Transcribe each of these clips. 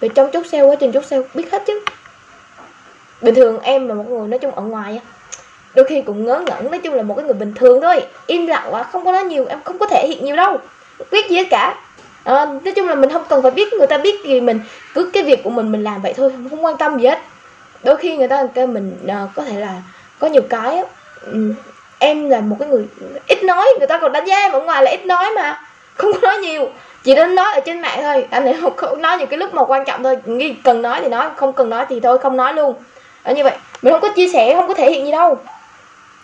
về trong chốt sale quá trình chốt sale biết hết chứ. Bình thường em là một người nói chung ở ngoài á đôi khi cũng ngớ ngẩn nói chung là một cái người bình thường thôi. Im lặng quá không có nói nhiều em không có thể hiện nhiều đâu. Biết gì hết cả. À, nói chung là mình không cần phải biết người ta biết gì mình cứ cái việc của mình mình làm vậy thôi không, không quan tâm gì hết. Đôi khi người ta kêu mình à, có thể là có nhiều cái á, ừ, em là một cái người ít nói người ta còn đánh giá em ở ngoài là ít nói mà không có nói nhiều chỉ đến nói ở trên mạng thôi. Anh này không, không nói những cái lúc mà quan trọng thôi. Nghĩ cần nói thì nói không cần nói thì thôi không nói luôn. Ở như vậy. Mình không có chia sẻ không có thể hiện gì đâu.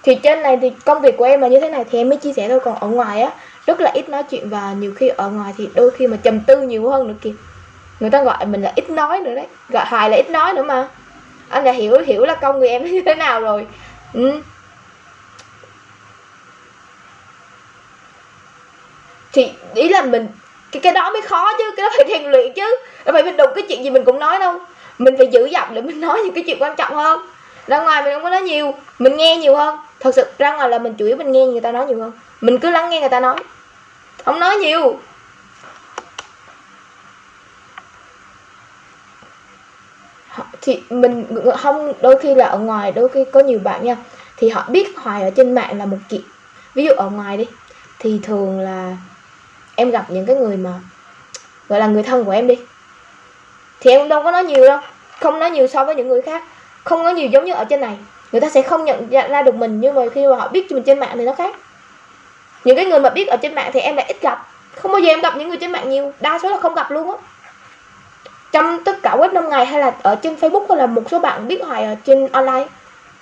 Thì trên này thì công việc của em là như thế này thì em mới chia sẻ thôi. Còn ở ngoài á rất là ít nói chuyện và nhiều khi ở ngoài thì đôi khi mà trầm tư nhiều hơn nữa kìa. Người ta gọi mình là ít nói nữa đấy. Gọi hoài là ít nói nữa mà. Anh đã hiểu hiểu là công người em như thế nào rồi. Ừ. thì ý là mình, cái cái đó mới khó chứ, cái đó phải rèn luyện chứ. Đâu phải mình đụng cái chuyện gì mình cũng nói đâu. Mình phải giữ giọng để mình nói những cái chuyện quan trọng hơn. Ra ngoài mình không có nói nhiều, mình nghe nhiều hơn. Thật sự ra ngoài là mình chủ yếu mình nghe người ta nói nhiều hơn. Mình cứ lắng nghe người ta nói. Không nói nhiều. Thì mình, không, đôi khi là ở ngoài đôi khi có nhiều bạn nha. Thì họ biết hoài ở trên mạng là một chuyện ví dụ ở ngoài đi, thì thường là em gặp những cái người mà, gọi là người thân của em đi. Thì em đâu có nói nhiều đâu, không nói nhiều so với những người khác, không nói nhiều giống như ở trên này. Người ta sẽ không nhận ra được mình, nhưng mà khi mà họ biết mình trên mạng thì nó khác. Những cái người mà biết ở trên mạng thì em lại ít gặp, không bao giờ em gặp những người trên mạng nhiều, đa số là không gặp luôn á. Trong tất cả web 5 ngày hay là ở trên facebook hay là một số bạn biết hoài ở trên online,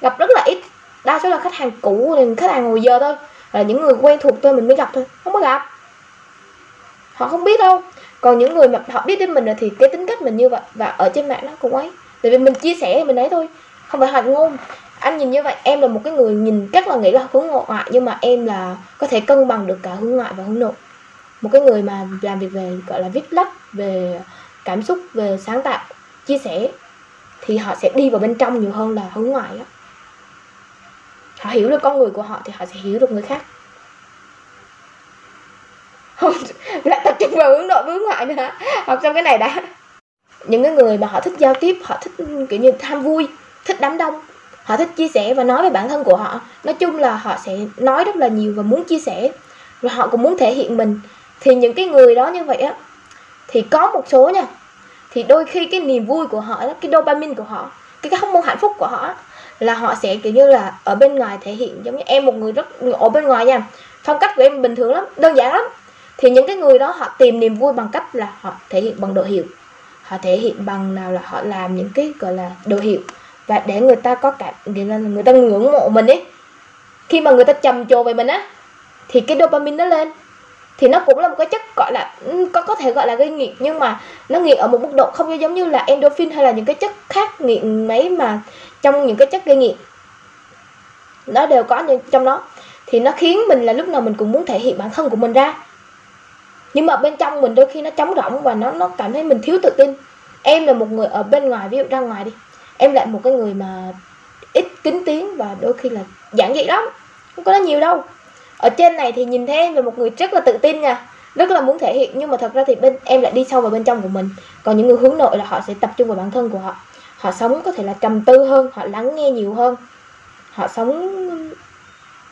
gặp rất là ít. Đa số là khách hàng cũ, khách hàng hồi giờ thôi là những người quen thuộc tôi mình mới gặp thôi, không có gặp họ không biết đâu. Còn những người mà họ biết đến mình rồi thì cái tính cách mình như vậy và ở trên mạng nó cũng ấy. Tại vì mình chia sẻ mình ấy thôi, không phải hoạt ngôn. Anh nhìn như vậy, em là một cái người nhìn rất là nghĩ là hướng ngoại, nhưng mà em là có thể cân bằng được cả hướng ngoại và hướng nội. Một cái người mà làm việc về, gọi là, viết lách, về cảm xúc, về sáng tạo, chia sẻ, thì họ sẽ đi vào bên trong nhiều hơn là hướng ngoại đó. họ hiểu được con người của họ thì họ sẽ hiểu được người khác. lại tập trung vào hướng nội, hướng ngoại nữa. Học trong cái này đã. Những cái người mà họ thích giao tiếp, họ thích, kiểu như, tham vui, thích đám đông, họ thích chia sẻ và nói về bản thân của họ. Nói chung là họ sẽ nói rất là nhiều và muốn chia sẻ. Và họ cũng muốn thể hiện mình. Thì những cái người đó như vậy á, thì có một số nha, thì đôi khi cái niềm vui của họ cái dopamine của họ, cái cái hormone hạnh phúc của họ là họ sẽ, kiểu như là, ở bên ngoài thể hiện giống như em, một người rất, ở bên ngoài nha, phong cách của em bình thường lắm, đơn giản lắm thì những cái người đó họ tìm niềm vui bằng cách là họ thể hiện bằng đồ hiệu. Họ thể hiện bằng nào là họ làm những cái, gọi là đồ hiệu. Và để người ta có cảm nghĩa là người ta ngưỡng mộ mình ấy. Khi mà người ta trầm trồ về mình á, thì cái dopamine nó lên. Thì nó cũng là một cái chất, gọi là có có thể gọi là gây nghiện, nhưng mà nó nghiện ở một mức độ không giống như là endorphin hay là những cái chất khác nghiện mấy mà trong những cái chất gây nghiện. Nó đều có trong đó. Thì nó khiến mình là lúc nào mình cũng muốn thể hiện bản thân của mình ra nhưng mà bên trong mình đôi khi nó trống rỗng và nó nó cảm thấy mình thiếu tự tin. Em là một người ở bên ngoài, ví dụ ra ngoài đi. Em lại một cái người mà ít kính tiếng và đôi khi là giản dị lắm, không có nói nhiều đâu. Ở trên này thì nhìn thấy em là một người rất là tự tin nha, rất là muốn thể hiện. Nhưng mà thật ra thì bên, em lại đi sâu vào bên trong của mình. Còn những người hướng nội là họ sẽ tập trung vào bản thân của họ. Họ sống có thể là trầm tư hơn, họ lắng nghe nhiều hơn. Họ sống,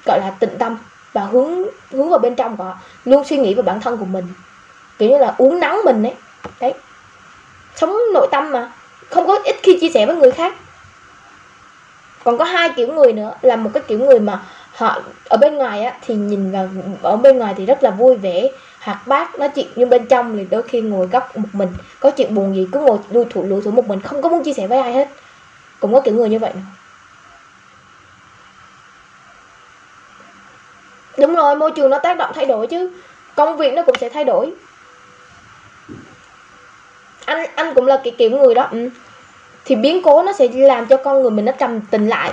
gọi là tịnh tâm và hướng hướng vào bên trong của họ. Luôn suy nghĩ về bản thân của mình. Kiểu như là uống nắng mình ấy. Đấy. Sống nội tâm mà. Không có ít khi chia sẻ với người khác. Còn có hai kiểu người nữa. Là một cái kiểu người mà họ, ở bên ngoài á, thì nhìn vào, ở bên ngoài thì rất là vui vẻ, hoạt bát, nói chuyện. Nhưng bên trong thì đôi khi ngồi góc một mình. Có chuyện buồn gì cứ ngồi đuôi thủ lùi thủ một mình. Không có muốn chia sẻ với ai hết. Cũng có kiểu người như vậy nữa. Đúng rồi, môi trường nó tác động thay đổi chứ. Công việc nó cũng sẽ thay đổi. Anh anh cũng là cái kiểu người đó. Ừ. thì biến cố nó sẽ làm cho con người mình nó trầm tình lại.